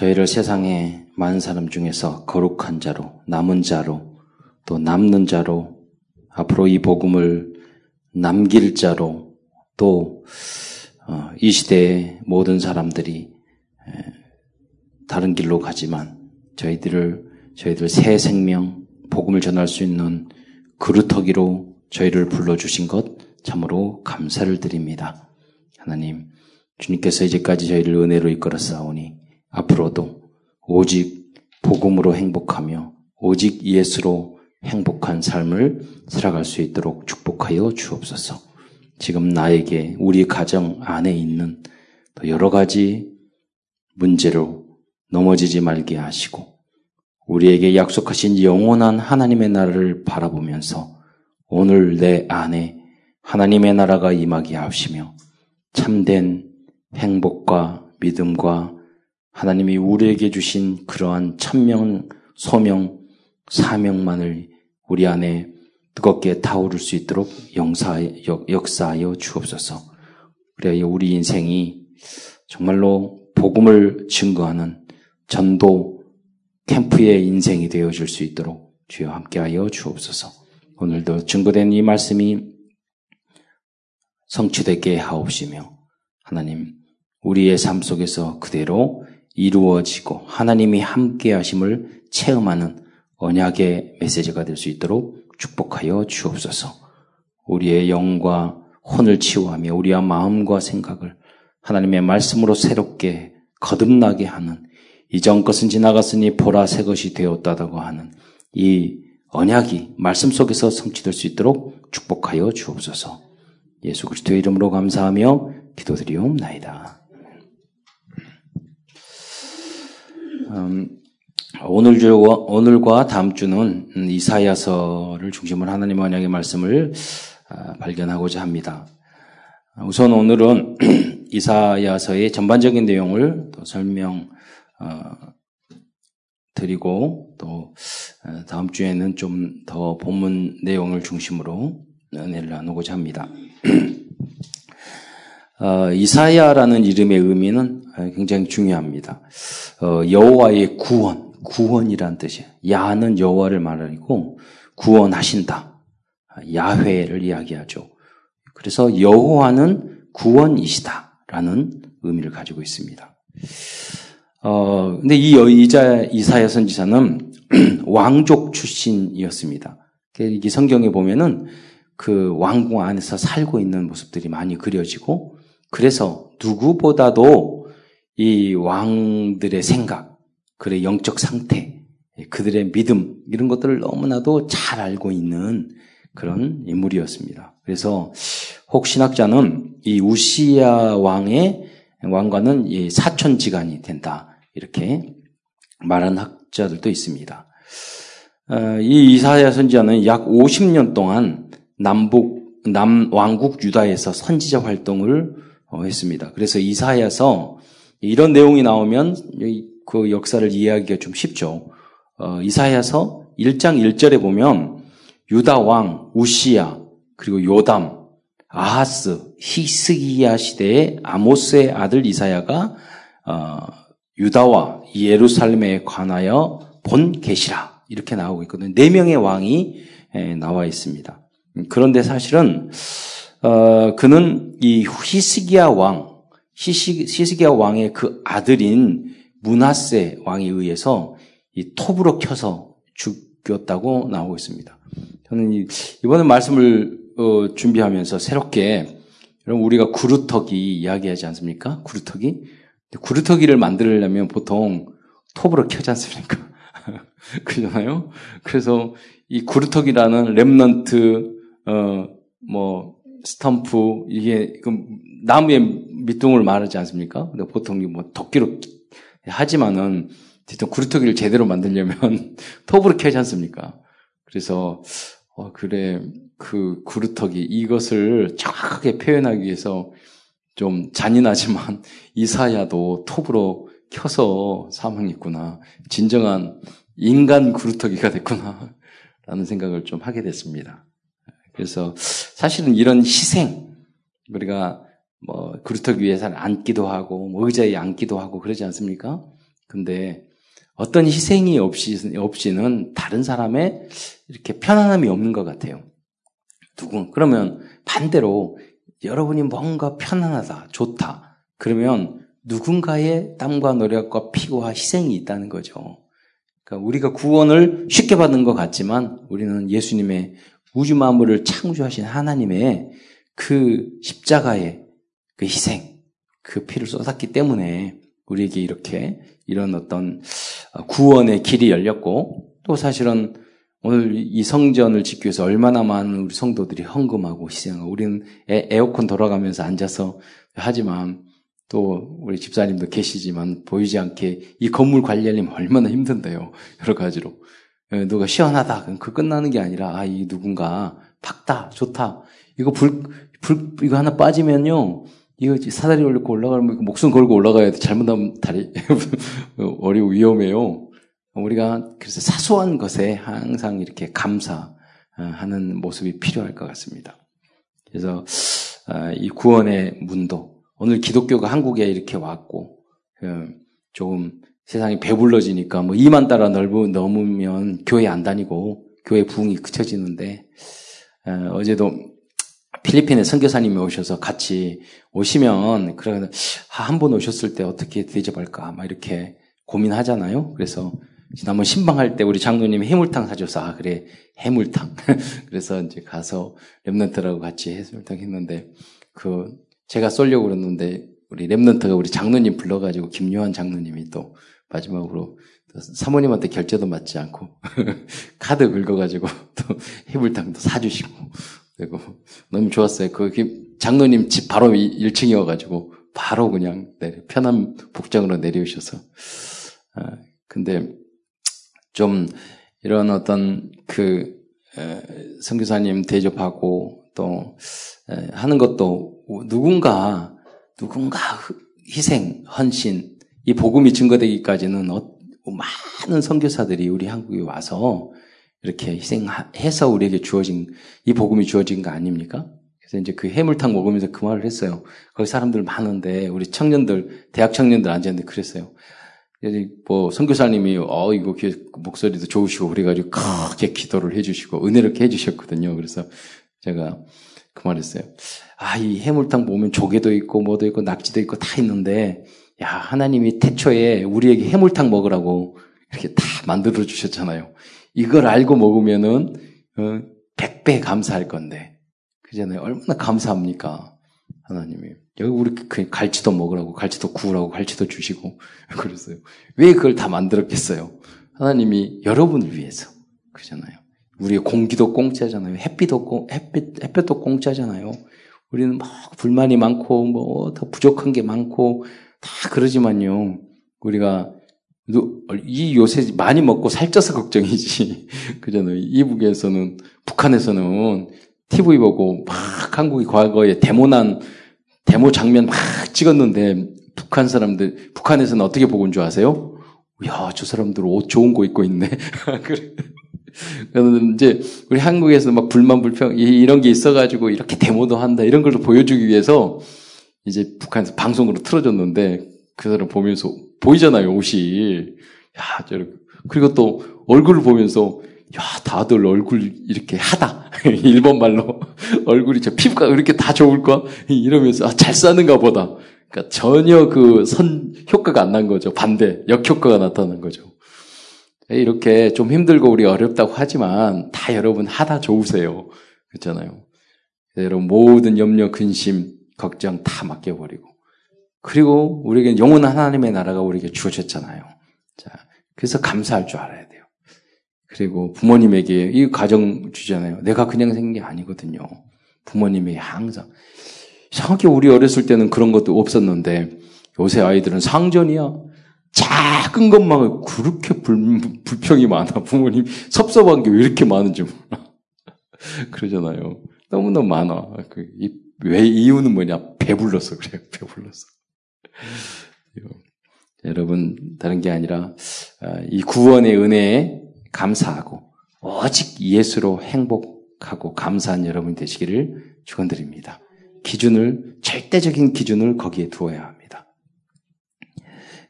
저희를 세상에 많은 사람 중에서 거룩한 자로, 남은 자로, 또 남는 자로, 앞으로 이 복음을 남길 자로, 또이 어, 시대의 모든 사람들이 다른 길로 가지만 저희들을 저희들 새 생명 복음을 전할 수 있는 그루터기로 저희를 불러주신 것 참으로 감사를 드립니다. 하나님, 주님께서 이제까지 저희를 은혜로 이끌어 싸우니 앞으로도 오직 복음으로 행복하며 오직 예수로 행복한 삶을 살아갈 수 있도록 축복하여 주옵소서. 지금 나에게 우리 가정 안에 있는 또 여러 가지 문제로 넘어지지 말게 하시고 우리에게 약속하신 영원한 하나님의 나라를 바라보면서 오늘 내 안에 하나님의 나라가 임하게 하시며 참된 행복과 믿음과 하나님이 우리에게 주신 그러한 천명, 소명, 사명만을 우리 안에 뜨겁게 타오를 수 있도록 영사, 역사하여 주옵소서. 그래야 우리 인생이 정말로 복음을 증거하는 전도 캠프의 인생이 되어줄 수 있도록 주여 함께하여 주옵소서. 오늘도 증거된 이 말씀이 성취되게 하옵시며 하나님 우리의 삶 속에서 그대로 이루어지고 하나님이 함께 하심을 체험하는 언약의 메시지가 될 수 있도록 축복하여 주옵소서. 우리의 영과 혼을 치유하며 우리의 마음과 생각을 하나님의 말씀으로 새롭게 거듭나게 하는 이전 것은 지나갔으니 보라 새 것이 되었다고 하는 이 언약이 말씀 속에서 성취될 수 있도록 축복하여 주옵소서. 예수 그리스도의 이름으로 감사하며 기도드리옵나이다. 음, 오늘 주 오늘과 다음 주는 이사야서를 중심으로 하나님 언약의 말씀을 아, 발견하고자 합니다. 우선 오늘은 이사야서의 전반적인 내용을 또 설명 어, 드리고 또 어, 다음 주에는 좀 더 본문 내용을 중심으로 은혜를 나누고자 합니다. 어, 이사야라는 이름의 의미는 굉장히 중요합니다. 어, 여호와의 구원, 구원이란 뜻이에요. 야는 여호와를 말하고 구원하신다. 야훼를 이야기하죠. 그래서 여호와는 구원이시다라는 의미를 가지고 있습니다. 어, 근데 이 이자 이사야 선지자는 왕족 출신이었습니다. 이 성경에 보면은 그 왕궁 안에서 살고 있는 모습들이 많이 그려지고 그래서 누구보다도 이 왕들의 생각, 그의 영적 상태, 그들의 믿음 이런 것들을 너무나도 잘 알고 있는 그런 인물이었습니다. 그래서 혹 신학자는 이 우시야 왕의 왕과는 사촌지간이 된다 이렇게 말하는 학자들도 있습니다. 어, 이 이사야 선지자는 약 50년 동안 남북 남 왕국 유다에서 선지자 활동을 어, 했습니다. 그래서 이사야서 이런 내용이 나오면 그 역사를 이해하기가 좀 쉽죠. 어, 이사야서 1장 1절에 보면 유다 왕 우시야 그리고 요담 아하스 히스기야 시대의 아모스의 아들 이사야가 어, 유다와 예루살렘에 관하여 본 계시라 이렇게 나오고 있거든요. 네 명의 왕이 에, 나와 있습니다. 그런데 사실은 어, 그는 이 히스기야 왕, 히시, 히스기야 왕의 그 아들인 문하세 왕에 의해서 이 톱으로 켜서 죽였다고 나오고 있습니다. 저는 이번에 말씀을 어, 준비하면서 새롭게 여러분 우리가 구루터기 이야기하지 않습니까? 구루터기? 구루터기를 만들려면 보통 톱으로 켜지 않습니까? 그잖아요. 그래서 이 그루터기라는 remnant 어, 뭐, stump, 이게, 그 나무의 밑둥을 말하지 않습니까? 근데 보통 뭐, 도끼로 하지만은, 대충 그루터기를 제대로 만들려면 톱으로 켜지 않습니까? 그래서, 어, 그래, 그 그루터기, 이것을 정확하게 표현하기 위해서 좀 잔인하지만, 이사야도 톱으로 켜서 사망했구나. 진정한 인간 구루터기가 됐구나. 라는 생각을 좀 하게 됐습니다. 그래서 사실은 이런 희생, 우리가 뭐 그루터기 위해서 앉기도 하고 뭐 의자에 앉기도 하고 그러지 않습니까? 근데 어떤 희생이 없이, 없이는 다른 사람의 이렇게 편안함이 없는 것 같아요. 누군, 그러면 반대로 여러분이 뭔가 편안하다, 좋다. 그러면 누군가의 땀과 노력과 피고와 희생이 있다는 거죠. 그러니까 우리가 구원을 쉽게 받는 것 같지만 우리는 예수님의 우주 만물을 창조하신 하나님의 그 십자가의 그 희생, 그 피를 쏟았기 때문에 우리에게 이렇게 이런 어떤 구원의 길이 열렸고 또 사실은 오늘 이 성전을 짓기 위해서 얼마나 많은 우리 성도들이 헌금하고 희생하고 우리는 에, 에어컨 돌아가면서 앉아서 하지만 또 우리 집사님도 계시지만 보이지 않게 이 건물 관리하려면 얼마나 힘든데요. 여러 가지로. 예, 누가 시원하다. 그 끝나는 게 아니라 아, 이 누군가 박다. 좋다. 이거 불, 불, 이거 하나 빠지면요. 이거 사다리 올리고 올라가면 목숨 걸고 올라가야 돼. 잘못하면 다리 어리고 위험해요. 우리가 그래서 사소한 것에 항상 이렇게 감사하는 모습이 필요할 것 같습니다. 그래서 아, 이 구원의 문도 오늘 기독교가 한국에 이렇게 왔고 그 조금 세상이 배불러지니까 뭐 2만 달러 넓어 넘으면 교회 안 다니고 교회 부흥이 그쳐지는데 아, 어제도 필리핀에 선교사님이 오셔서 같이 오시면 그러면 한번 오셨을 때 어떻게 대접할까 막 이렇게 고민하잖아요. 그래서 지난번 신방할 때 우리 장로님이 해물탕 사줘서 아 그래 해물탕 그래서 이제 가서 랩런트라고 같이 해물탕 했는데 그 제가 쏠려고 그랬는데 우리 랩런트가 우리 장로님 불러가지고 김요한 장로님이 또 마지막으로 사모님한테 결제도 맞지 않고 카드 긁어가지고 또 해물탕도 사주시고 그리고 너무 좋았어요. 그 장로님 집 바로 1층이어가지고 바로 그냥 내려, 편한 복장으로 내려오셔서 아, 근데 좀 이런 어떤 그 선교사님 대접하고 또 하는 것도 누군가 누군가 희생 헌신 이 복음이 증거되기까지는 어, 많은 선교사들이 우리 한국에 와서 이렇게 희생해서 우리에게 주어진 이 복음이 주어진 거 아닙니까? 그래서 이제 그 해물탕 먹으면서 그 말을 했어요. 거기 사람들 많은데 우리 청년들 대학 청년들 앉았는데 그랬어요. 뭐 선교사님이 어 이거 목소리도 좋으시고 그래가지고 크게 기도를 해주시고 은혜롭게 해주셨거든요. 그래서 제가 그 말했어요. 아 이 해물탕 보면 조개도 있고 뭐도 있고 낙지도 있고 다 있는데 야 하나님이 태초에 우리에게 해물탕 먹으라고 이렇게 다 만들어 주셨잖아요. 이걸 알고 먹으면은 어, 100배 감사할 건데 그잖아요. 얼마나 감사합니까 하나님이. 여기 우리 그 갈치도 먹으라고, 갈치도 구우라고, 갈치도 주시고, 그랬어요. 왜 그걸 다 만들었겠어요? 하나님이 여러분을 위해서. 그잖아요. 우리의 공기도 공짜잖아요. 햇빛도, 공, 햇빛, 햇볕도 공짜잖아요. 우리는 막 불만이 많고, 뭐, 더 부족한 게 많고, 다 그러지만요. 우리가, 이 요새 많이 먹고 살쪄서 걱정이지. 그잖아요. 이북에서는, 북한에서는 TV 보고 막 한국이 과거에 데모난 데모 장면 막 찍었는데 북한 사람들 북한에서는 어떻게 보고 온 줄 아세요? 야, 저 사람들 옷 좋은 거 입고 있네. 그래. 그러면 이제 우리 한국에서 막 불만 불평 이런 게 있어가지고 이렇게 데모도 한다 이런 걸 보여주기 위해서 이제 북한에서 방송으로 틀어줬는데 그 사람 보면서 보이잖아요 옷이 야 저렇게 그리고 또 얼굴을 보면서 야 다들 얼굴 이렇게 하다 일본 말로 얼굴이 저 피부가 그렇게 다 좋을까? 이러면서 아, 잘 사는가 보다. 그러니까 전혀 그 선 효과가 안 난 거죠. 반대 역효과가 나타난 거죠. 이렇게 좀 힘들고 우리 어렵다고 하지만 다 여러분 하다 좋으세요. 그렇잖아요. 여러분 모든 염려, 근심, 걱정 다 맡겨버리고 그리고 우리에게 영원한 하나님의 나라가 우리에게 주어졌잖아요. 자, 그래서 감사할 줄 알아야 돼요. 그리고 부모님에게 이 가정 주잖아요. 내가 그냥 생긴 게 아니거든요. 부모님이 항상 이상하게 우리 어렸을 때는 그런 것도 없었는데 요새 아이들은 상전이야. 작은 것만 그렇게 불, 불평이 많아. 부모님 섭섭한 게 왜 이렇게 많은지 몰라. 그러잖아요. 너무너무 많아. 그, 이, 왜 이유는 뭐냐? 배불러서 그래요. 배불러서. 여러분 다른 게 아니라 아, 이 구원의 은혜에 감사하고 오직 예수로 행복하고 감사한 여러분 되시기를 축원드립니다. 기준을 절대적인 기준을 거기에 두어야 합니다.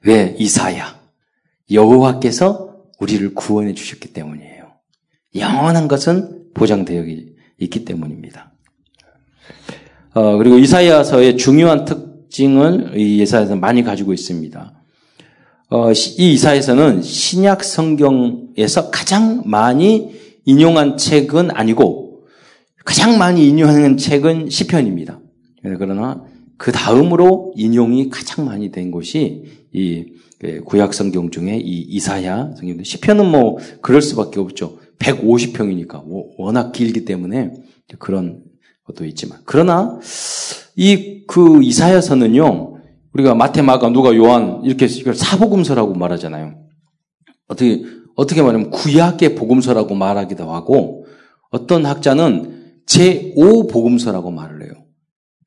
왜 이사야 여호와께서 우리를 구원해 주셨기 때문이에요. 영원한 것은 보장되어 있기 때문입니다. 어, 그리고 이사야서의 중요한 특징을 이 이사야서 많이 가지고 있습니다. 어, 이 이사에서는 신약 성경에서 가장 많이 인용한 책은 아니고 가장 많이 인용하는 책은 시편입니다. 그러나 그 다음으로 인용이 가장 많이 된 것이 이그 구약 성경 중에 이 이사야 성경 시편은 뭐 그럴 수밖에 없죠. 150평이니까 워낙 길기 때문에 그런 것도 있지만 그러나 이 그 이사야서는요 우리가 마태, 마가, 누가, 요한 이렇게 사복음서라고 말하잖아요. 어떻게 어떻게 말하면 구약의 복음서라고 말하기도 하고 어떤 학자는 제5 복음서라고 말을 해요.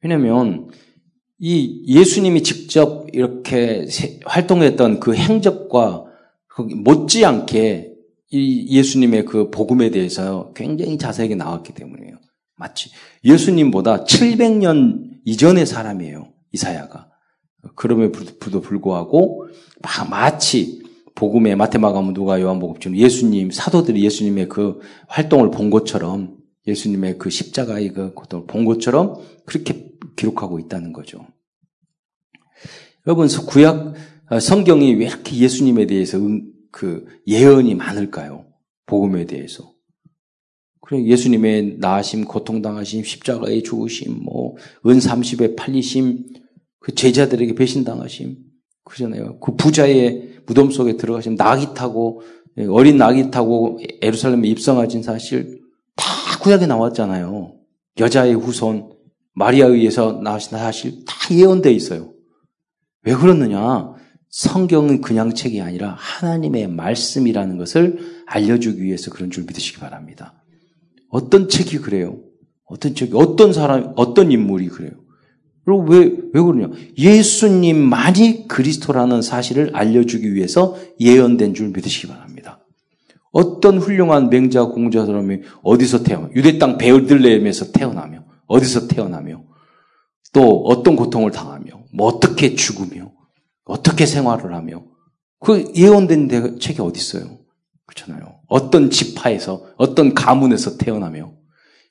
왜냐하면 이 예수님이 직접 이렇게 활동했던 그 행적과 못지않게 이 예수님의 그 복음에 대해서 굉장히 자세하게 나왔기 때문이에요. 마치 예수님보다 700년 이전의 사람이에요. 이사야가. 그럼에도 불구하고 마치 복음의 마테마가면 누가 요한복음처럼 예수님 사도들이 예수님의 그 활동을 본 것처럼 예수님의 그 십자가의 그 고통을 본 것처럼 그렇게 기록하고 있다는 거죠. 여러분 구약 아, 성경이 왜 이렇게 예수님에 대해서 그 예언이 많을까요? 복음에 대해서. 그래 예수님의 나심, 고통당하심, 십자가의 죽으심, 뭐 은 30에 팔리심, 그 제자들에게 배신당하심, 그잖아요. 그 부자의 무덤 속에 들어가신 낙이 타고 예, 어린 낙이 타고 에루살렘에 입성하신 사실 다 구약에 나왔잖아요. 여자의 후손 마리아에 의해서 나신 사실 다 예언돼 있어요. 왜 그렇느냐? 성경은 그냥 책이 아니라 하나님의 말씀이라는 것을 알려주기 위해서 그런 줄 믿으시기 바랍니다. 어떤 책이 그래요? 어떤 책이, 어떤 사람, 어떤 인물이 그래요? 그리고 왜, 왜 그러냐? 예수님만이 그리스도라는 사실을 알려주기 위해서 예언된 줄 믿으시기 바랍니다. 어떤 훌륭한 맹자 공자 사람이 어디서 태어, 유대 땅 베들레헴에서 태어나며, 어디서 태어나며, 또 어떤 고통을 당하며, 뭐 어떻게 죽으며, 어떻게 생활을 하며, 그 예언된 책이 어디 있어요? 그렇잖아요. 어떤 지파에서, 어떤 가문에서 태어나며,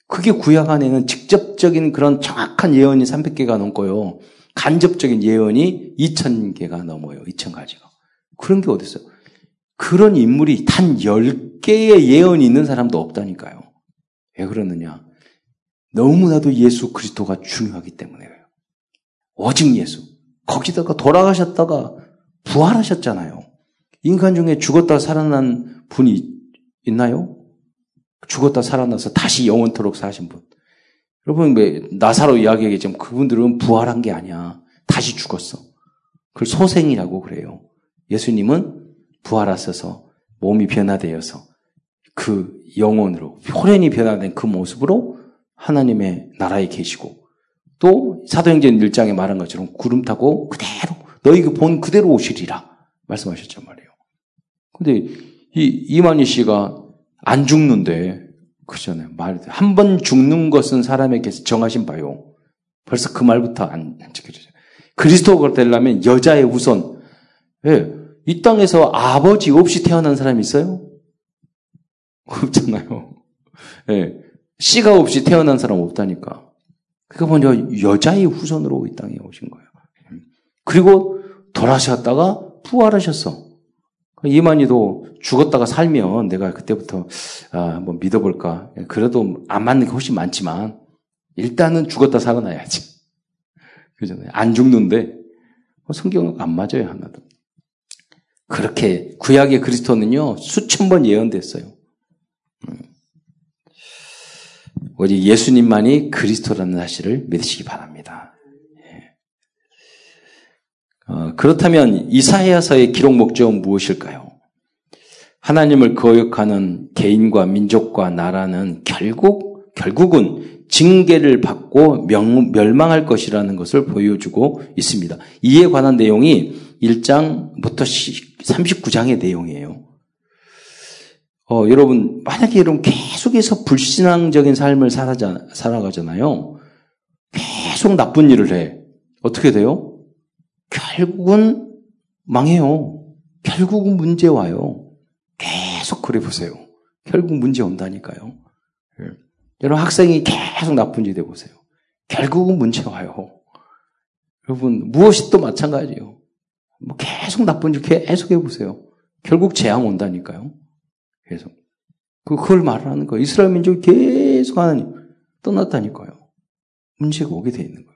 그게 구약 안에는 직접적인 그런 정확한 예언이 300개가 넘고요. 간접적인 예언이 2000개가 넘어요. 2000가지가. 그런 게 어디 있어요? 그런 인물이 단 10개의 예언이 있는 사람도 없다니까요. 왜 그러느냐? 너무나도 예수 그리스도가 중요하기 때문에요. 오직 예수. 거기다가 돌아가셨다가 부활하셨잖아요. 인간 중에 죽었다 살아난 분이 있나요? 죽었다 살아나서 다시 영원토록 사신 분. 여러분, 왜, 나사로 이야기하겠지만 그분들은 부활한 게 아니야. 다시 죽었어. 그걸 소생이라고 그래요. 예수님은 부활하셔서 몸이 변화되어서 그 영혼으로, 호련히 변화된 그 모습으로 하나님의 나라에 계시고 또 사도행전 1장에 말한 것처럼 구름 타고 그대로 너희 그 본 그대로 오시리라 말씀하셨단 말이에요. 근데 이 이만희 씨가 안 죽는데 그잖아요. 말 한 번 죽는 것은 사람에게 정하신 바요. 벌써 그 말부터 안, 안 지켜져요. 그리스도가 되려면 여자의 우선. 예. 이 땅에서 아버지 없이 태어난 사람이 있어요? 없잖아요. 예. 씨가 없이 태어난 사람 없다니까. 그러니까 여자의 후손으로 이 땅에 오신 거예요. 그리고 돌아가셨다가 부활하셨어. 이만희도 죽었다가 살면 내가 그때부터 아, 한번 믿어볼까. 그래도 안 맞는 게 훨씬 많지만 일단은 죽었다 살아나야지. 그잖아요. 안 죽는데 성경은 안 맞아요 하나도. 그렇게 구약의 그리스도는요 수천 번 예언됐어요. 음. 오직 예수님만이 그리스도라는 사실을 믿으시기 바랍니다. 예. 어, 그렇다면 이사야서의 기록 목적은 무엇일까요? 하나님을 거역하는 개인과 민족과 나라는 결국 결국은 징계를 받고 명, 멸망할 것이라는 것을 보여주고 있습니다. 이에 관한 내용이 1장부터 39장의 내용이에요. 어, 여러분, 만약에 여러분 계속해서 불신앙적인 삶을 살아자, 살아가잖아요. 계속 나쁜 일을 해. 어떻게 돼요? 결국은 망해요. 결국은 문제 와요. 계속 그래 보세요. 결국 문제 온다니까요. 예. 여러분 학생이 계속 나쁜 짓 해보세요. 결국은 문제 와요. 여러분 무엇이 또 마찬가지예요. 뭐 계속 나쁜 짓 계속 해보세요. 결국 재앙 온다니까요. 계속. 그, 그걸 말하는 거예요. 이스라엘 민족이 계속 하나님 떠났다니까요. 문제가 오게 돼 있는 거예요.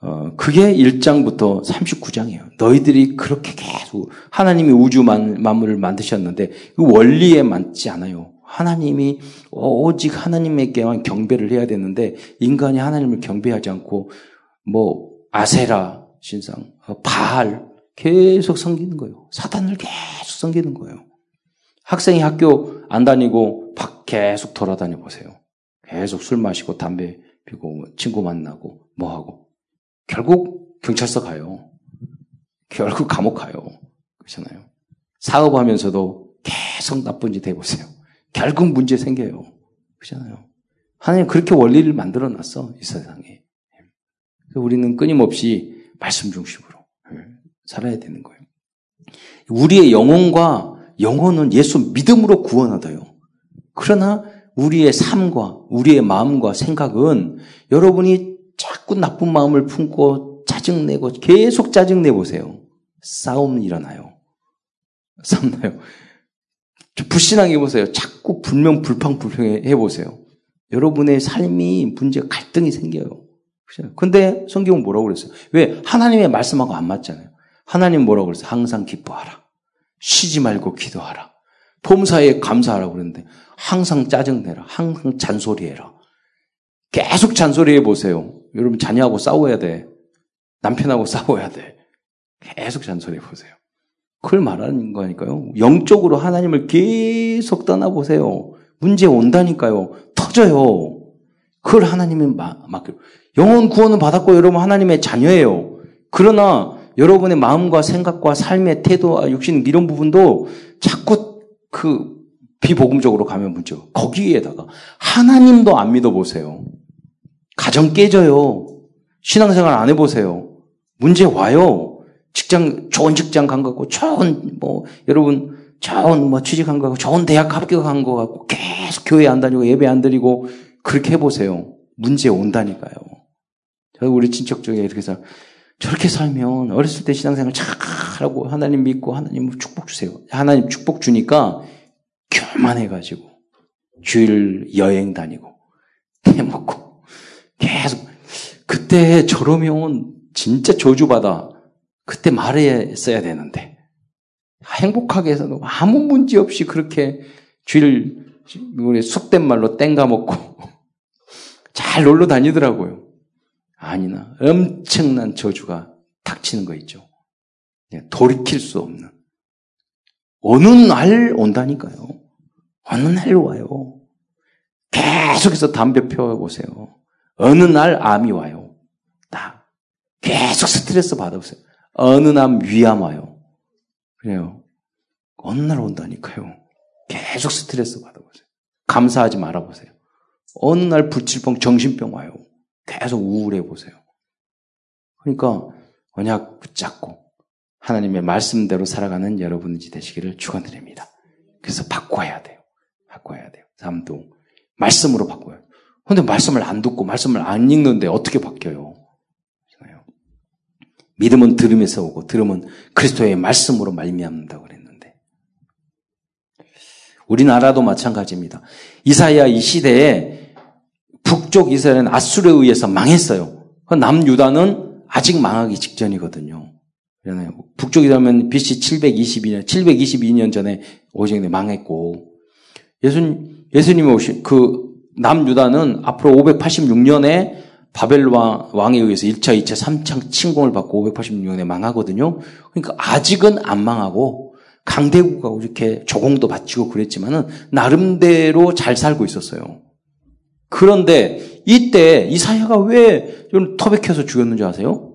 어, 그게 1장부터 39장이에요. 너희들이 그렇게 계속 하나님이 우주 만, 만물을 만드셨는데 그 원리에 맞지 않아요. 하나님이 오직 하나님에게만 경배를 해야 되는데 인간이 하나님을 경배하지 않고 뭐 아세라 신상, 어, 바알 계속 섬기는 거예요. 사탄을 계속 섬기는 거예요. 학생이 학교 안 다니고 밖 계속 돌아다녀 보세요. 계속 술 마시고 담배 피고 친구 만나고 뭐 하고 결국 경찰서 가요. 결국 감옥 가요. 그렇잖아요. 사업하면서도 계속 나쁜 짓 해보세요. 결국 문제 생겨요. 그렇잖아요. 하나님 그렇게 원리를 만들어 놨어, 이 세상에. 우리는 끊임없이 말씀 중심으로 살아야 되는 거예요. 우리의 영혼과 영혼은 예수 믿음으로 구원하다요. 그러나 우리의 삶과 우리의 마음과 생각은 여러분이 자꾸 나쁜 마음을 품고 짜증내고 계속 짜증내 보세요. 싸움 일어나요. 싸움 나요. 불신하게 보세요. 자꾸 불명 불팡불평 해 보세요. 여러분의 삶이 문제 갈등이 생겨요. 근데 성경은 뭐라고 그랬어요? 왜 하나님의 말씀하고 안 맞잖아요. 하나님 뭐라고 그랬어요? 항상 기뻐하라. 쉬지 말고 기도하라. 봄사에 감사하라고 그랬는데 항상 짜증내라. 항상 잔소리해라. 계속 잔소리해 보세요. 여러분 자녀하고 싸워야 돼. 남편하고 싸워야 돼. 계속 잔소리해 보세요. 그걸 말하는 거니까요. 영적으로 하나님을 계속 떠나보세요. 문제 온다니까요. 터져요. 그걸 하나님이 맡겨. 영혼 구원은 받았고 여러분 하나님의 자녀예요. 그러나 여러분의 마음과 생각과 삶의 태도와 육신 이런 부분도 자꾸 그 비복음적으로 가면 문제. 거기에다가 하나님도 안 믿어보세요. 가정 깨져요. 신앙생활 안 해보세요. 문제 와요. 직장, 좋은 직장 간거 같고, 좋은, 뭐, 여러분, 좋은, 뭐, 취직한 거 같고, 좋은 대학 합격한 거 같고, 계속 교회 안 다니고, 예배 안 드리고, 그렇게 해보세요. 문제 온다니까요. 우리 친척 중에 이렇게 살, 저렇게 살면 어렸을 때 신앙생활 잘하고 하나님 믿고 하나님 축복 주세요. 하나님 축복 주니까 교만해가지고 주일 여행 다니고 해 먹고 계속 그때 저러면 진짜 저주받아. 그때 말했어야 되는데 행복하게 해서 아무 문제 없이 그렇게 주일 우리 속된 말로 땡가 먹고 잘 놀러 다니더라고요. 아니나 엄청난 저주가 닥치는 거 있죠. 네, 돌이킬 수 없는. 어느 날 온다니까요. 어느 날 와요. 계속해서 담배 피워보세요. 어느 날 암이 와요. 딱. 계속 스트레스 받아보세요. 어느 날 위암 와요. 그래요. 어느 날 온다니까요. 계속 스트레스 받아보세요. 감사하지 말아보세요. 어느 날 불치병, 정신병 와요. 계속 우울해 보세요. 그러니까 언약 붙잡고 하나님의 말씀대로 살아가는 여러분이 되시기를 축원드립니다. 그래서 바꿔야 돼요. 바꿔야 돼요. 삶도 말씀으로 바꿔요. 근데 말씀을 안 듣고 말씀을 안 읽는데 어떻게 바뀌어요? 믿음은 들음에서 오고 들음은 그리스도의 말씀으로 말미암는다고 그랬는데 우리나라도 마찬가지입니다. 이사야 이 시대에 북쪽 이스라엘은 아수르에 의해서 망했어요. 남유다는 아직 망하기 직전이거든요. 북쪽이라면 BC 722년, 722년 전에 오징에 망했고, 예수님, 예수님이 오신, 그, 남유다는 앞으로 586년에 바벨 왕에 의해서 1차, 2차, 3차 침공을 받고 586년에 망하거든요. 그러니까 아직은 안 망하고, 강대국가 이렇게 조공도 바치고 그랬지만은, 나름대로 잘 살고 있었어요. 그런데 이때 이사야가 왜 터백해서 죽였는지 아세요?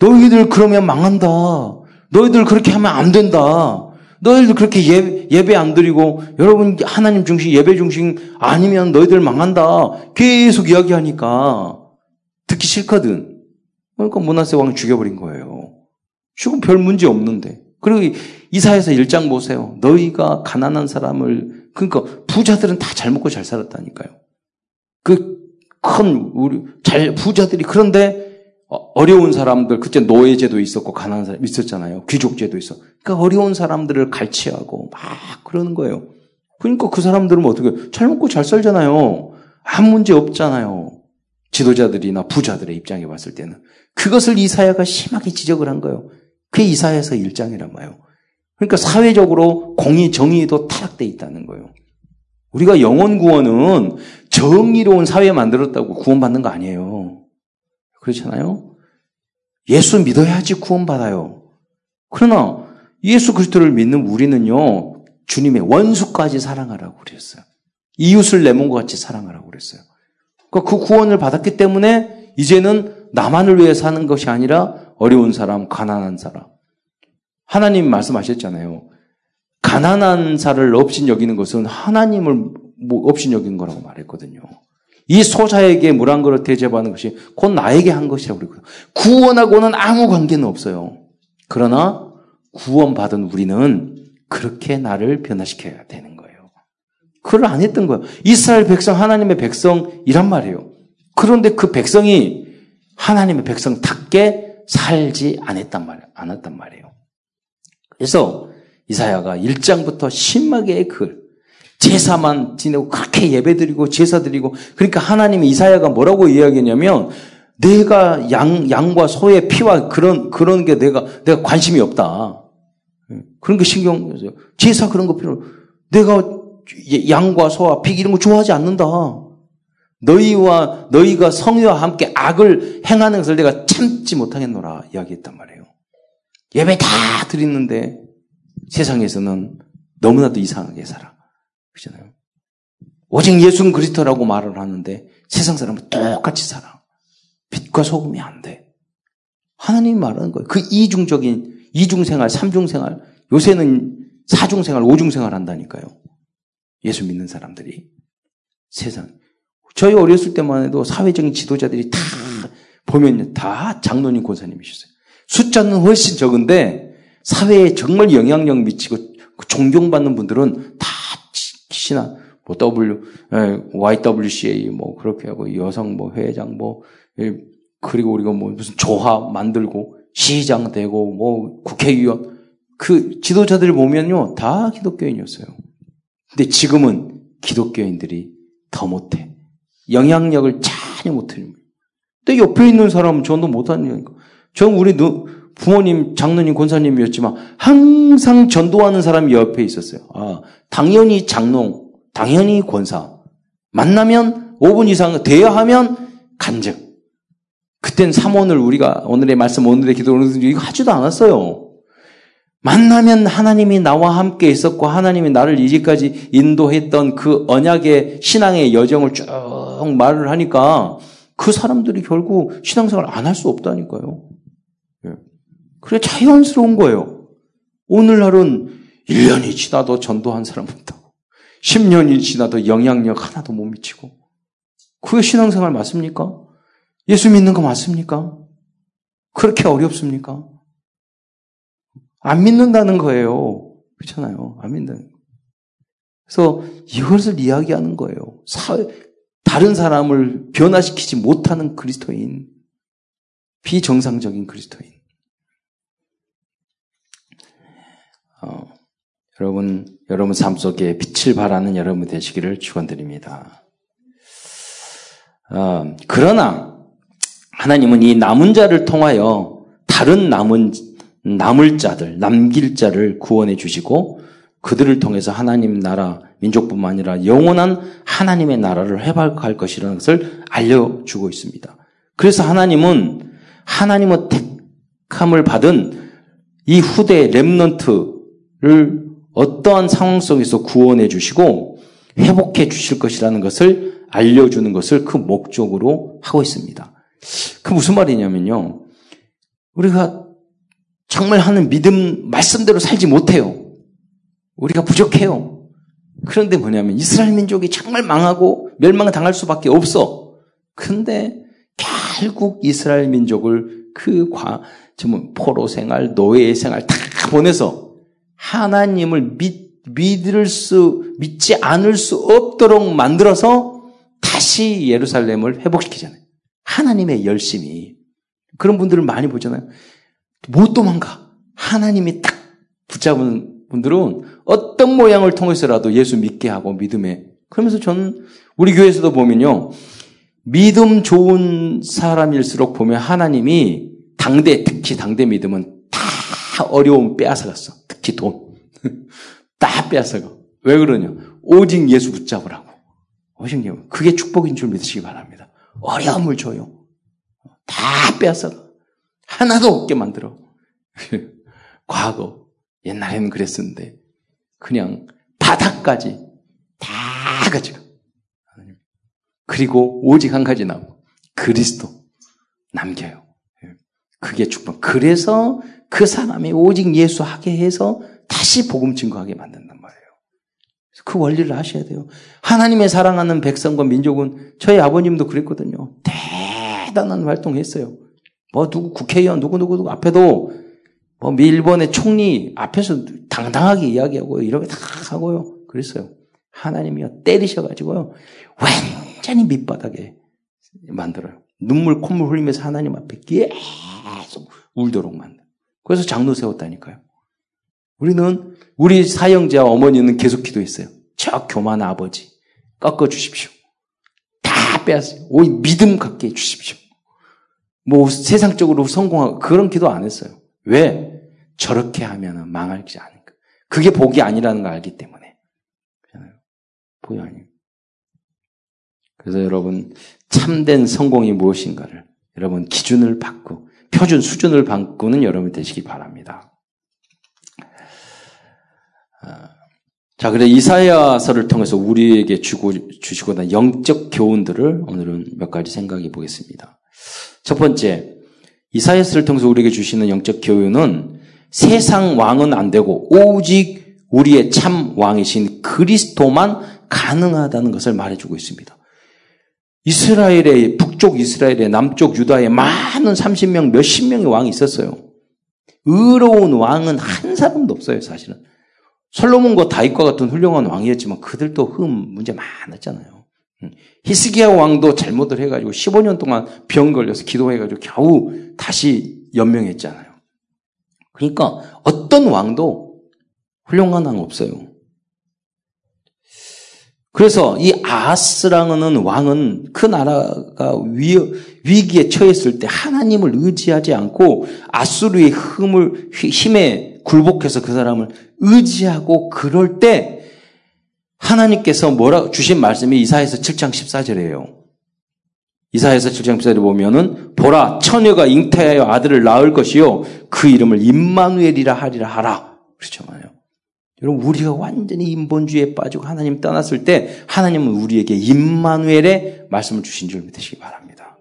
너희들 그러면 망한다. 너희들 그렇게 하면 안 된다. 너희들 그렇게 예, 예배 안 드리고 여러분 하나님 중심 예배 중심 아니면 너희들 망한다. 계속 이야기하니까 듣기 싫거든. 그러니까 문하세 왕 죽여버린 거예요. 지금 별 문제 없는데. 그리고 이사에서 일장 보세요. 너희가 가난한 사람을 그러니까 부자들은 다 잘 먹고 잘 살았다니까요. 그 큰 우리 잘 부자들이 그런데 어, 어려운 사람들 그때 노예제도 있었고 가난한 사람 있었잖아요. 귀족제도 있어. 그러니까 어려운 사람들을 갈취하고 막 그러는 거예요. 그러니까 그 사람들은 어떻게 잘 먹고 잘 살잖아요. 아무 문제 없잖아요. 지도자들이나 부자들의 입장에 봤을 때는 그것을 이사야가 심하게 지적을 한 거예요. 그게 이사야서 1장이란 말이에요. 그러니까 사회적으로 공의, 정의도 타락돼 있다는 거예요. 우리가 영원 구원은 정의로운 사회 만들었다고 구원받는 거 아니에요. 그렇잖아요? 예수 믿어야지 구원받아요. 그러나 예수 그리스도를 믿는 우리는요, 주님의 원수까지 사랑하라고 그랬어요. 이웃을 내 몸과 같이 사랑하라고 그랬어요. 그러니까 그 구원을 받았기 때문에 이제는 나만을 위해 사는 것이 아니라 어려운 사람, 가난한 사람. 하나님 말씀하셨잖아요. 가난한 사를 없인 여기는 것은 하나님을 뭐 없인 여긴 거라고 말했거든요. 이 소자에게 물 한 그릇 대접하는 것이 곧 나에게 한 것이라고 그랬거든요. 구원하고는 아무 관계는 없어요. 그러나 구원받은 우리는 그렇게 나를 변화시켜야 되는 거예요. 그걸 안 했던 거예요. 이스라엘 백성, 하나님의 백성이란 말이에요. 그런데 그 백성이 하나님의 백성답게 살지 않았단 말, 않았단 말이에요. 그래서 이사야가 1장부터 심하게 글, 제사만 지내고 그렇게 예배드리고 제사드리고 그러니까 하나님이 이사야가 뭐라고 이야기했냐면 내가 양 양과 소의 피와 그런 그런 게 내가 내가 관심이 없다. 그런 게 신경 제사 그런 거 필요. 내가 양과 소와 피 이런 거 좋아하지 않는다. 너희와 너희가 성의와 함께 악을 행하는 것을 내가 참지 못하겠노라 이야기했단 말이에요. 예배 다 드리는데 세상에서는 너무나도 이상하게 살아. 그렇잖아요. 오직 예수는 그리스도라고 말을 하는데 세상 사람은 똑같이 살아. 빛과 소금이 안 돼. 하나님이 말하는 거예요. 그 이중적인 이중생활, 삼중생활, 요새는 사중생활, 오중생활 한다니까요. 예수 믿는 사람들이. 세상. 저희 어렸을 때만 해도 사회적인 지도자들이 다 보면 다 장로님 권사님이셨어요. 숫자는 훨씬 적은데 사회에 정말 영향력 미치고 존경받는 분들은 다 신앙, 뭐 W, YWCA 뭐 그렇게 하고 여성 뭐 회장 뭐 그리고 우리가 뭐 무슨 조합 만들고 시장 되고 뭐 국회의원 그 지도자들 보면요 다 기독교인이었어요. 근데 지금은 기독교인들이 더 못해. 영향력을 전혀 못해. 근데 옆에 있는 사람은 전도 못하는 거니까. 전 우리 부모님, 장로님, 권사님이었지만 항상 전도하는 사람이 옆에 있었어요. 아, 당연히 장롱, 당연히 권사. 만나면 5분 이상 돼야 하면 간증. 그땐 삼원을 우리가 오늘의 말씀, 오늘의 기도, 이거 하지도 않았어요. 만나면 하나님이 나와 함께 있었고 하나님이 나를 이제까지 인도했던 그 언약의 신앙의 여정을 쭉 말을 하니까 그 사람들이 결국 신앙생활 안 할 수 없다니까요. 그래 자연스러운 거예요. 오늘날은 1년이 지나도 전도한 사람 없다고. 10년이 지나도 영향력 하나도 못 미치고. 그게 신앙생활 맞습니까? 예수 믿는 거 맞습니까? 그렇게 어렵습니까? 안 믿는다는 거예요. 그렇잖아요. 안 거. 그래서 이것을 이야기하는 거예요. 사회, 다른 사람을 변화시키지 못하는 그리스도인. 비정상적인 그리스도인. 어, 여러분, 여러분 삶 속에 빛을 발하는 여러분 되시기를 축원드립니다. 어, 그러나 하나님은 이 남은 자를 통하여 다른 남은 남을 자들, 남길 자를 구원해 주시고 그들을 통해서 하나님 나라 민족뿐만 아니라 영원한 하나님의 나라를 회복할 것이라는 것을 알려주고 있습니다. 그래서 하나님은 하나님의 택함을 받은 이 후대 렘넌트 를 어떠한 상황 속에서 구원해 주시고 회복해 주실 것이라는 것을 알려주는 것을 그 목적으로 하고 있습니다. 그 무슨 말이냐면요. 우리가 정말 하는 믿음 말씀대로 살지 못해요. 우리가 부족해요. 그런데 뭐냐면 이스라엘 민족이 정말 망하고 멸망을 당할 수밖에 없어. 근데 결국 이스라엘 민족을 그 과, 지금 포로 생활, 노예 생활 다 보내서 하나님을 믿, 믿을 수, 믿지 않을 수 없도록 만들어서 다시 예루살렘을 회복시키잖아요. 하나님의 열심이. 그런 분들을 많이 보잖아요. 못 도망가. 하나님이 딱 붙잡은 분들은 어떤 모양을 통해서라도 예수 믿게 하고 믿음에. 그러면서 저는 우리 교회에서도 보면요. 믿음 좋은 사람일수록 보면 하나님이 당대, 특히 당대 믿음은 다 어려움 빼앗아갔어. 특히 돈. 다 빼앗아가. 왜 그러냐? 오직 예수 붙잡으라고. 오직 예수. 그게 축복인 줄 믿으시기 바랍니다. 어려움을 줘요. 다 빼앗아가. 하나도 없게 만들어. 과거. 옛날에는 그랬었는데. 그냥 바닥까지 다 가져가. 그리고 오직 한 가지 남 그리스도 남겨요. 예. 그게 축복. 그래서 그 사람이 오직 예수 하게 해서 다시 복음 증거하게 만든단 말이에요. 그 원리를 아셔야 돼요. 하나님의 사랑하는 백성과 민족은 저희 아버님도 그랬거든요. 대단한 활동했어요. 뭐 누구 국회의원 누구 누구 누구 앞에도 뭐 일본의 총리 앞에서 당당하게 이야기하고 이렇게 다 하고요. 그랬어요. 하나님이요 때리셔가지고요. 완전히 밑바닥에 만들어요. 눈물 콧물 흘리면서 하나님 앞에 계속 울도록 만들. 그래서 장로 세웠다니까요. 우리는 우리 사형자 어머니는 계속 기도했어요. 저 교만 아버지 꺾어 주십시오. 다 빼앗어요. 오히 믿음 갖게 해 주십시오. 뭐 세상적으로 성공하고 그런 기도 안 했어요. 왜? 저렇게 하면 망하지 않을까. 그게 복이 아니라는 걸 알기 때문에. 복이 아니에요. 그래서 여러분 참된 성공이 무엇인가를 여러분 기준을 바꾸 표준 수준을 바꾸는 여러분 되시기 바랍니다. 아, 자, 그래 이사야서를 통해서 우리에게 주고 주시고는 영적 교훈들을 오늘은 몇 가지 생각해 보겠습니다. 첫 번째, 이사야서를 통해서 우리에게 주시는 영적 교훈은 세상 왕은 안 되고 오직 우리의 참 왕이신 그리스도만 가능하다는 것을 말해주고 있습니다. 이스라엘의 북쪽 이스라엘의 남쪽 유다에 많은 30명 몇십 명의 왕이 있었어요. 의로운 왕은 한 사람도 없어요, 사실은. 솔로몬과 다윗과 같은 훌륭한 왕이었지만 그들도 흠 문제 많았잖아요. 히스기야 왕도 잘못을 해가지고 15년 동안 병 걸려서 기도해가지고 겨우 다시 연명했잖아요. 그러니까 어떤 왕도 훌륭한 왕 없어요. 그래서 이 아하스라는 왕은 그 나라가 위, 위기에 처했을 때 하나님을 의지하지 않고 아수르의 힘을, 힘에 굴복해서 그 사람을 의지하고 그럴 때 하나님께서 뭐라 주신 말씀이 이사에서 7장 14절이에요. 이사에서 7장 14절에 보면은 보라 처녀가 잉태하여 아들을 낳을 것이요 그 이름을 임마누엘이라 하리라 하라. 말이에요. 여러분 우리가 완전히 인본주의에 빠지고 하나님 떠났을 때 하나님은 우리에게 임마누엘의 말씀을 주신 줄 믿으시기 바랍니다.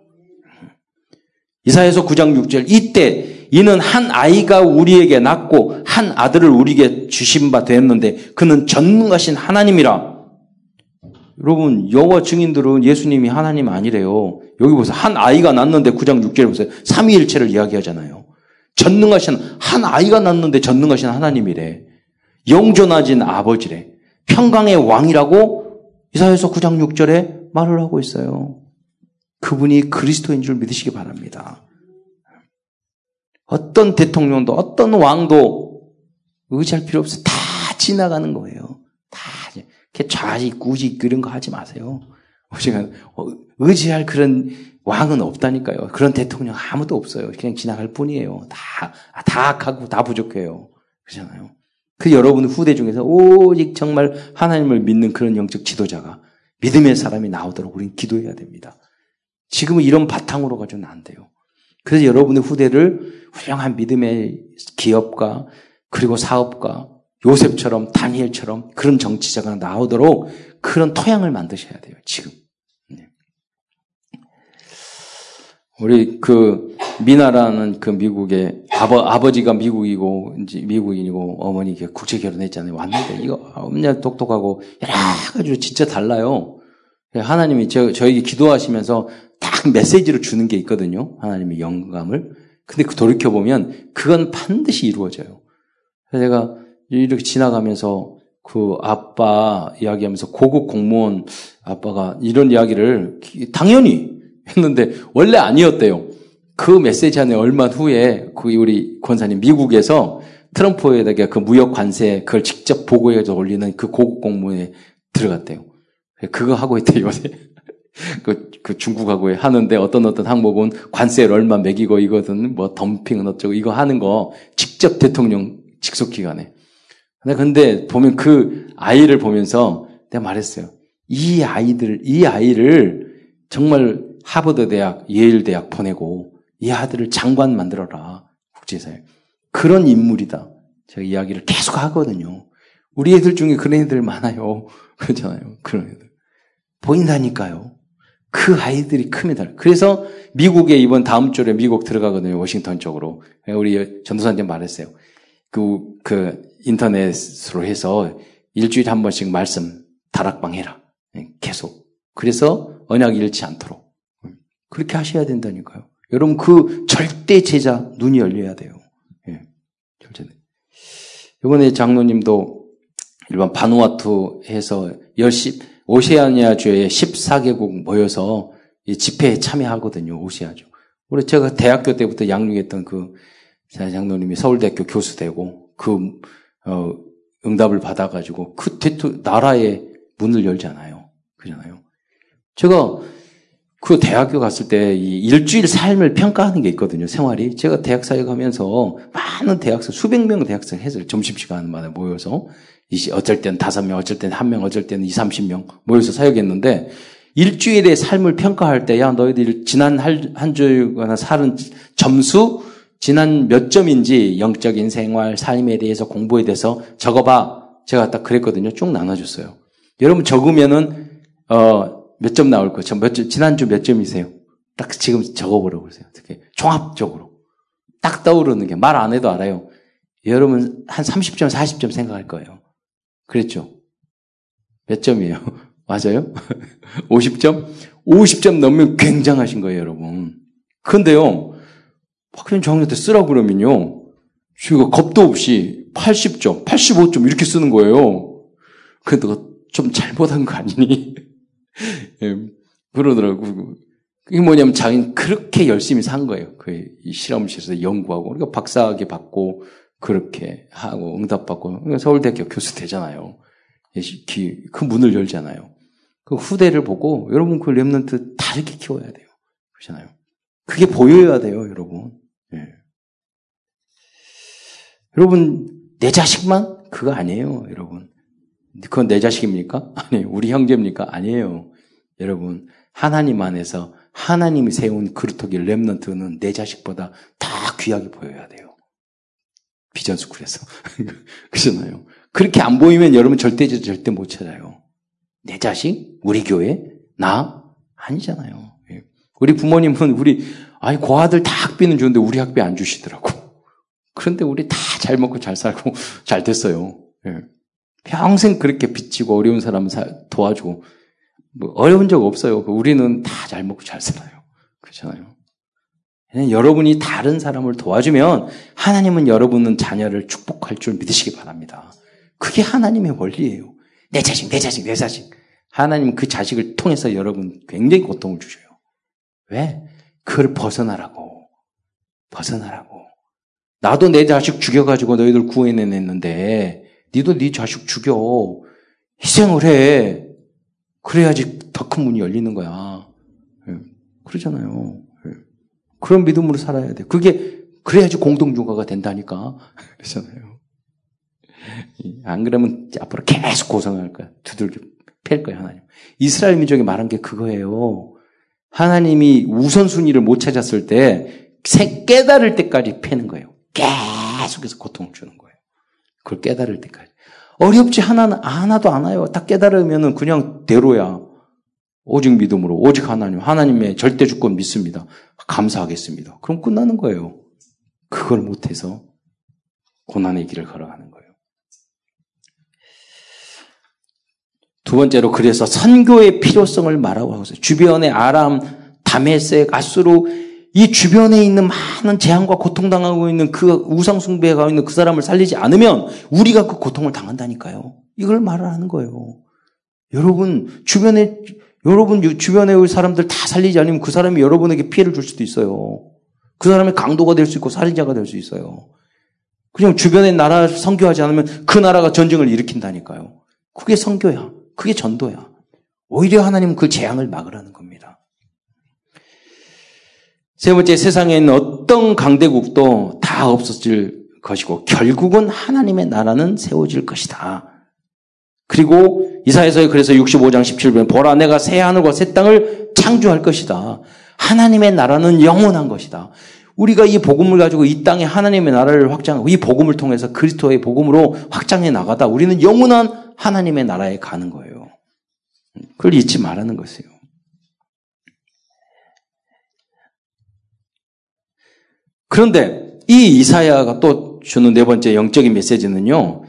이사에서 9장 6절 이때 이는 한 아이가 우리에게 낳고 한 아들을 우리에게 주신 바 되었는데 그는 전능하신 하나님이라. 여러분 여호와 증인들은 예수님이 하나님 아니래요. 여기 보세요. 한 아이가 낳는데 9장 6절에 보세요. 삼위일체를 이야기하잖아요. 전능하신 한 아이가 낳는데 전능하신 하나님이래. 영존하진 아버지래. 평강의 왕이라고 이사에서 9장 6절에 말을 하고 있어요. 그분이 그리스도인 줄 믿으시기 바랍니다. 어떤 대통령도 어떤 왕도 의지할 필요 없어. 다 지나가는 거예요. 다. 이렇게 좌직, 구직 이런 거 하지 마세요. 우리가 의지할 그런 왕은 없다니까요. 그런 대통령 아무도 없어요. 그냥 지나갈 뿐이에요. 다, 다 악하고 다 부족해요. 그렇잖아요. 그 여러분 후대 중에서 오직 정말 하나님을 믿는 그런 영적 지도자가 믿음의 사람이 나오도록 우리는 기도해야 됩니다. 지금은 이런 바탕으로 가지고는 안 돼요. 그래서 여러분의 후대를 훌륭한 믿음의 기업가 그리고 사업가 요셉처럼 다니엘처럼 그런 정치자가 나오도록 그런 토양을 만드셔야 돼요. 지금. 우리 그 미나라는 그 미국의 아버, 아버 지가 미국이고 이제 미국인이고 어머니 국제 결혼했잖아요. 왔는데 이거 엄청 똑똑하고 여러 가지로 진짜 달라요. 하나님이 저, 저에게 기도하시면서 딱 메시지를 주는 게 있거든요. 하나님의 영감을. 근데 그 돌이켜 보면 그건 반드시 이루어져요. 그래서 제가 이렇게 지나가면서 그 아빠 이야기하면서 고급 공무원 아빠가 이런 이야기를 당연히 했는데 원래 아니었대요. 그 메시지 안에 얼마 후에 그 우리 권사님 미국에서 트럼프에다가 그 무역 관세 그걸 직접 보고해서 올리는 그 고급 공무원에 들어갔대요. 그거 하고 있대요, 요새. 그, 그 중국하고 하는데 어떤 어떤 항목은 관세를 얼마 매기고 이거든 뭐 덤핑은 어쩌고 이거 하는 거 직접 대통령 직속 기관에. 근데 보면 그 아이를 보면서 내가 말했어요. 이 아이들, 이 아이를 정말 하버드 대학, 예일 대학 보내고 이 아들을 장관 만들어라. 국제사회. 그런 인물이다. 제가 이야기를 계속 하거든요. 우리 애들 중에 그런 애들 많아요. 그렇잖아요. 그런 애들. 보인다니까요. 그 아이들이 큽니다. 그래서 미국에 이번 다음 주에 미국 들어가거든요. 워싱턴 쪽으로. 우리 전도사님 말했어요. 그, 그, 인터넷으로 해서 일주일에 한 번씩 말씀 다락방 해라. 예, 계속. 그래서 언약 잃지 않도록. 그렇게 하셔야 된다니까요. 여러분 그 절대 제자 눈이 열려야 돼요. 예. 절대. 이번에 장로님도 일반 바누아투 해서 열십 오세아니아 주에 14개국 모여서 집회에 참여하거든요. 오세아주. 우리 제가 대학교 때부터 양육했던 그 장로님이 서울대학교 교수 되고 그 어, 응답을 받아가지고 그 대토 나라의 문을 열잖아요. 그잖아요. 제가 그 대학교 갔을 때 이 일주일 삶을 평가하는 게 있거든요. 생활이. 제가 대학 사회 가면서 많은 대학생, 수백 명 대학생 해서 점심시간마다 모여서 어쩔 땐 다섯 명, 어쩔 땐 한 명, 어쩔 때는 이, 삼십 명 모여서 사역했는데 일주일의 삶을 평가할 때, 야, 너희들 지난 한 주거나 살은 점수, 지난 몇 점인지 영적인 생활, 삶에 대해서 공부에 대해서 적어봐. 제가 딱 그랬거든요. 쭉 나눠줬어요. 여러분 적으면은, 어, 몇 점 나올 거죠? 몇 점, 지난주 몇 점이세요? 딱 지금 적어보라고 그러세요. 어떻게? 종합적으로. 딱 떠오르는 게 말 안 해도 알아요. 여러분 한 30점, 40점 생각할 거예요. 그랬죠? 몇 점이에요? 맞아요? 50점? 50점 넘으면 굉장하신 거예요, 여러분. 근데요, 박현 장로한테 쓰라고 그러면요, 지가 겁도 없이 80점, 85점 이렇게 쓰는 거예요. 근데 너좀 잘못한 거 아니니? 예, 그러더라고. 이게 뭐냐면 자기는 그렇게 열심히 산 거예요. 그 실험실에서 연구하고. 우리가 박사학위 받고, 그렇게 하고 응답받고 그러니까 서울대학교 교수 되잖아요. 그 문을 열잖아요. 그 후대를 보고 여러분 그 랩런트 다르게 키워야 돼요. 그렇잖아요. 그게 보여야 돼요, 여러분. 예. 여러분 내 자식만 그거 아니에요, 여러분. 그건 내 자식입니까? 아니에요. 우리 형제입니까? 아니에요. 여러분 하나님 안에서 하나님이 세운 그루터기 랩런트는 내 자식보다 다 귀하게 보여야 돼요. 비전 스쿨에서. 그렇잖아요. 그렇게 안 보이면 여러분 절대 절대 못 찾아요. 내 자식? 우리 교회? 나? 아니잖아요. 예. 우리 부모님은 우리 아니 고아들 다 학비는 주는데 우리 학비 안 주시더라고. 그런데 우리 다 잘 먹고 잘 살고 잘 됐어요. 예. 평생 그렇게 빚지고 어려운 사람 도와주고 뭐 어려운 적 없어요. 우리는 다 잘 먹고 잘 살아요. 그렇잖아요. 여러분이 다른 사람을 도와주면 하나님은 여러분은 자녀를 축복할 줄 믿으시기 바랍니다. 그게 하나님의 원리예요. 내 자식, 내 자식, 내 자식. 하나님 그 자식을 통해서 여러분 굉장히 고통을 주셔요. 왜? 그걸 벗어나라고. 벗어나라고. 나도 내 자식 죽여가지고 너희들 구해내냈는데, 니도 네 자식 죽여. 희생을 해. 그래야지 더 큰 문이 열리는 거야. 예. 그러잖아요. 그런 믿음으로 살아야 돼. 그게 그래야지 공동중화가 된다니까. 그렇잖아요. 안 그러면 앞으로 계속 고생할 거야. 두들겨 팰 거야, 하나님. 이스라엘 민족이 말한 게 그거예요. 하나님이 우선순위를 못 찾았을 때, 깨달을 때까지 패는 거예요. 계속해서 고통을 주는 거예요. 그걸 깨달을 때까지. 어렵지 하나, 하나도 안 와요. 딱 깨달으면은 그냥 대로야. 오직 믿음으로, 오직 하나님, 하나님의 절대 주권 믿습니다. 감사하겠습니다. 그럼 끝나는 거예요. 그걸 못해서 고난의 길을 걸어가는 거예요. 두 번째로 그래서 선교의 필요성을 말하고 하고 있어요. 주변의 아람, 다메섹, 아수로 이 주변에 있는 많은 재앙과 고통당하고 있는 그 우상숭배에 가고 있는 그 사람을 살리지 않으면 우리가 그 고통을 당한다니까요. 이걸 말을 하는 거예요. 여러분, 주변에, 여러분, 주변의 사람들 다 살리지 않으면 그 사람이 여러분에게 피해를 줄 수도 있어요. 그 사람의 강도가 될 수 있고 살인자가 될 수 있어요. 그냥 주변의 나라를 성교하지 않으면 그 나라가 전쟁을 일으킨다니까요. 그게 성교야. 그게 전도야. 오히려 하나님은 그 재앙을 막으라는 겁니다. 세 번째, 세상에 있는 어떤 강대국도 다 없어질 것이고, 결국은 하나님의 나라는 세워질 것이다. 그리고 이사에서 그래서 65장 17절 보라 내가 새 하늘과 새 땅을 창조할 것이다. 하나님의 나라는 영원한 것이다. 우리가 이 복음을 가지고 이 땅에 하나님의 나라를 확장하고 이 복음을 통해서 그리스도의 복음으로 확장해 나가다 우리는 영원한 하나님의 나라에 가는 거예요. 그걸 잊지 말라는 것이에요. 그런데 이 이사야가 또 주는 네 번째 영적인 메시지는요.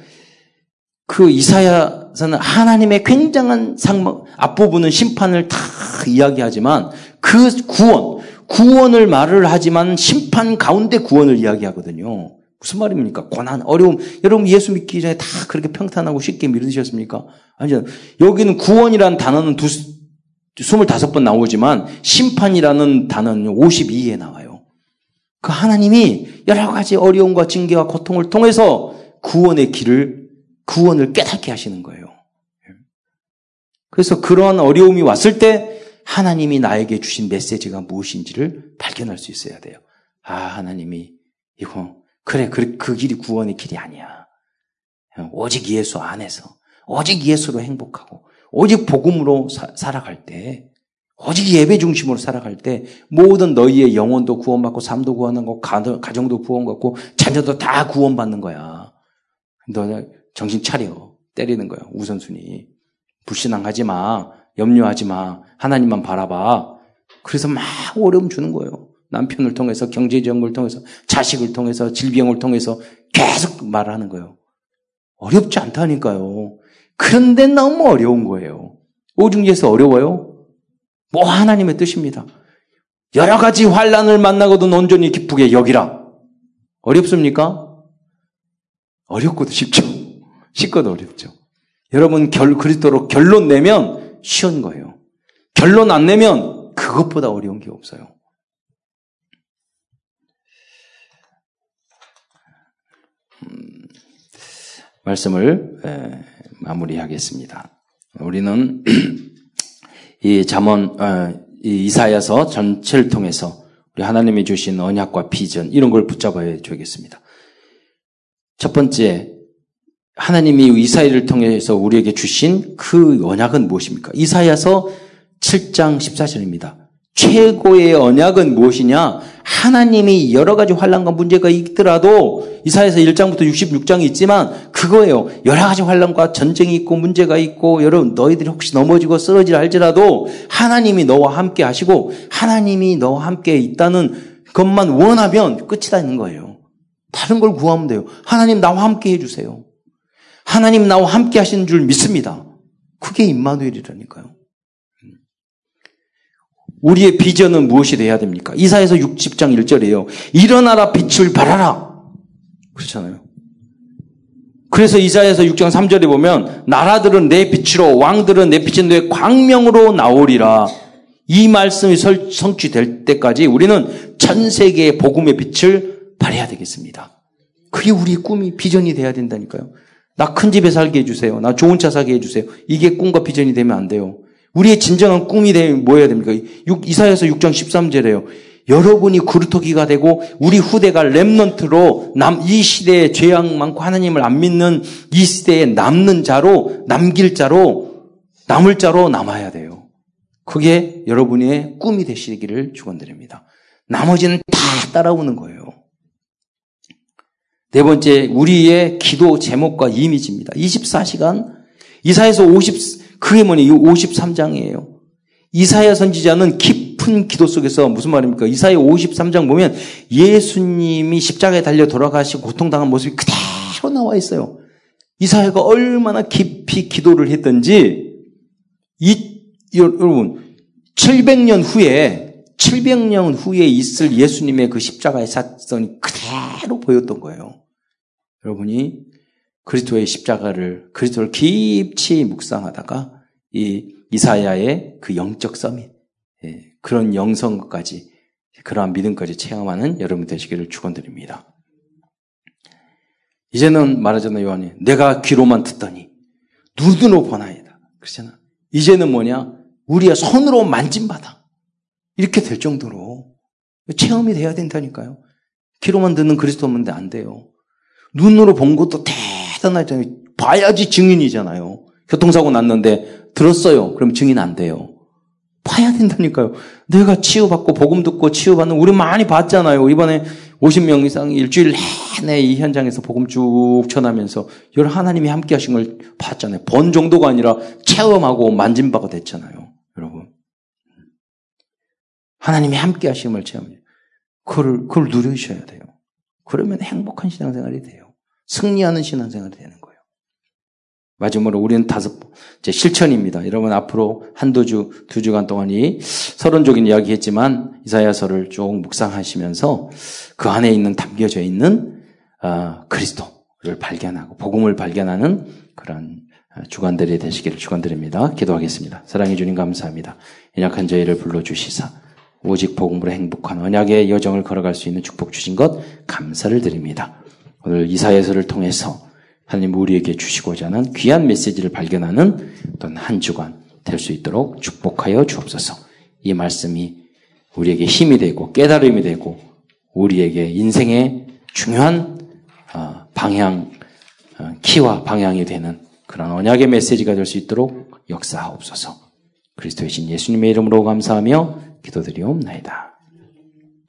그 이사야서는 하나님의 굉장한 상막 앞부분은 심판을 다 이야기하지만 그 구원 구원을 말을 하지만 심판 가운데 구원을 이야기하거든요. 무슨 말입니까? 고난, 어려움. 여러분 예수 믿기 전에 다 그렇게 평탄하고 쉽게 믿으셨습니까? 아니죠. 여기는 구원이라는 단어는 두, 25번 나오지만 심판이라는 단어는 52에 나와요. 그 하나님이 여러 가지 어려움과 징계와 고통을 통해서 구원의 길을, 구원을 깨닫게 하시는 거예요. 그래서 그러한 어려움이 왔을 때 하나님이 나에게 주신 메시지가 무엇인지를 발견할 수 있어야 돼요. 아, 하나님이 이거 그래, 그, 그 길이 구원의 길이 아니야. 오직 예수 안에서, 오직 예수로 행복하고, 오직 복음으로 사, 살아갈 때, 오직 예배 중심으로 살아갈 때, 모든 너희의 영혼도 구원받고, 삶도 구원받고, 가정도 구원받고, 자녀도 다 구원받는 거야. 너 정신 차려. 때리는 거야, 우선순위. 불신앙하지 마. 염려하지 마. 하나님만 바라봐. 그래서 막 어려움 주는 거예요. 남편을 통해서 경제적을 통해서 자식을 통해서 질병을 통해서 계속 말하는 거예요. 어렵지 않다니까요. 그런데 너무 어려운 거예요. 오중에서 어려워요? 뭐 하나님의 뜻입니다. 여러 가지 환란을 만나고도 온전히 기쁘게 여기라. 어렵습니까? 어렵고도 쉽죠. 쉽고도 어렵죠. 여러분 결 그리스도로 결론 내면 쉬운 거예요. 결론 안 내면 그것보다 어려운 게 없어요. 말씀을 마무리하겠습니다. 우리는 이 잠언 어, 이 이사야서 전체를 통해서 우리 하나님이 주신 언약과 비전 이런 걸 붙잡아야 되겠습니다. 첫 번째 하나님이 이사야를 통해서 우리에게 주신 그 언약은 무엇입니까? 이사야서 7장 14절입니다. 최고의 언약은 무엇이냐? 하나님이 여러 가지 환란과 문제가 있더라도 이사에서 1장부터 66장이 있지만 그거예요. 여러 가지 환란과 전쟁이 있고 문제가 있고 여러분 너희들이 혹시 넘어지고 쓰러질 할지라도 하나님이 너와 함께 하시고 하나님이 너와 함께 있다는 것만 원하면 끝이다는 거예요. 다른 걸 구하면 돼요. 하나님 나와 함께 해 주세요. 하나님 나와 함께 하시는 줄 믿습니다. 그게 임마누엘이라니까요. 우리의 비전은 무엇이 돼야 됩니까? 이사에서 60장 1절이에요. 일어나라 빛을 발하라. 그렇잖아요. 그래서 이사에서 6장 3절에 보면 나라들은 내 빛으로 왕들은 내 빛은 내 광명으로 나오리라. 이 말씀이 성취될 때까지 우리는 전 세계의 복음의 빛을 발해야 되겠습니다. 그게 우리의 꿈이 비전이 돼야 된다니까요. 나 큰 집에 살게 해주세요. 나 좋은 차 사게 해주세요. 이게 꿈과 비전이 되면 안 돼요. 우리의 진정한 꿈이 되면 뭐 해야 됩니까? 이사에서 6장 13절에요. 여러분이 구르토기가 되고 우리 후대가 렘넌트로 남, 이 시대에 죄악 많고 하나님을 안 믿는 이 시대에 남는 자로 남길 자로 남을 자로 남아야 돼요. 그게 여러분의 꿈이 되시기를 축원드립니다. 나머지는 다 따라오는 거예요. 네 번째 우리의 기도 제목과 이미지입니다. 24시간 이사에서 50 그게 뭐냐? 이 53장이에요. 이사야 선지자는 깊은 기도 속에서 무슨 말입니까? 이사야 53장 보면 예수님이 십자가에 달려 돌아가시고 고통당한 모습이 그대로 나와 있어요. 이사야가 얼마나 깊이 기도를 했던지 이 여러분 700년 후에 700년 후에 있을 예수님의 그 십자가의 사건이 그대로 보였던 거예요. 여러분이 그리스도의 십자가를 그리스도를 깊이 묵상하다가 이 이사야의 그 영적 서밋 예, 그런 영성까지 그러한 믿음까지 체험하는 여러분 되시기를 축원드립니다. 이제는 말하자면 요한이 내가 귀로만 듣더니 눈으로 보나이다. 그렇잖아. 이제는 뭐냐? 우리의 손으로 만진바다. 이렇게 될 정도로 체험이 돼야 된다니까요. 귀로만 듣는 그리스도면 안 돼요. 눈으로 본 것도 대 단하잖아요. 봐야지 증인이잖아요. 교통사고 났는데 들었어요. 그럼 증인 안 돼요. 봐야 된다니까요. 내가 치유받고 복음 듣고 치유받는 우리 많이 봤잖아요. 이번에 50명 이상 일주일 내내 이 현장에서 복음 쭉 전하면서 여러 하나님이 함께 하신 걸 봤잖아요. 본 정도가 아니라 체험하고 만진 바가 됐잖아요. 여러분. 하나님이 함께 하심을 체험해요. 그걸, 그걸 누리셔야 돼요. 그러면 행복한 신앙생활이 돼요. 승리하는 신앙생활이 되는 거예요. 마지막으로 우리는 다섯 번째 실천입니다. 여러분 앞으로 한두 주, 두 주간 동안 이 서론적인 이야기 했지만 이사야서를 쭉 묵상하시면서 그 안에 있는 담겨져 있는 어, 그리스도를 발견하고 복음을 발견하는 그런 어, 주간들이 되시기를 축원드립니다. 기도하겠습니다. 사랑해 주님 감사합니다. 연약한 저희를 불러주시사 오직 복음으로 행복한 언약의 여정을 걸어갈 수 있는 축복 주신 것 감사를 드립니다. 오늘 이사야서를 통해서 하나님 우리에게 주시고자 하는 귀한 메시지를 발견하는 어떤 한 주간 될 수 있도록 축복하여 주옵소서. 이 말씀이 우리에게 힘이 되고 깨달음이 되고 우리에게 인생의 중요한 어, 방향, 어, 키와 방향이 되는 그런 언약의 메시지가 될 수 있도록 역사하옵소서. 그리스도의 신 예수님의 이름으로 감사하며 기도드리옵나이다.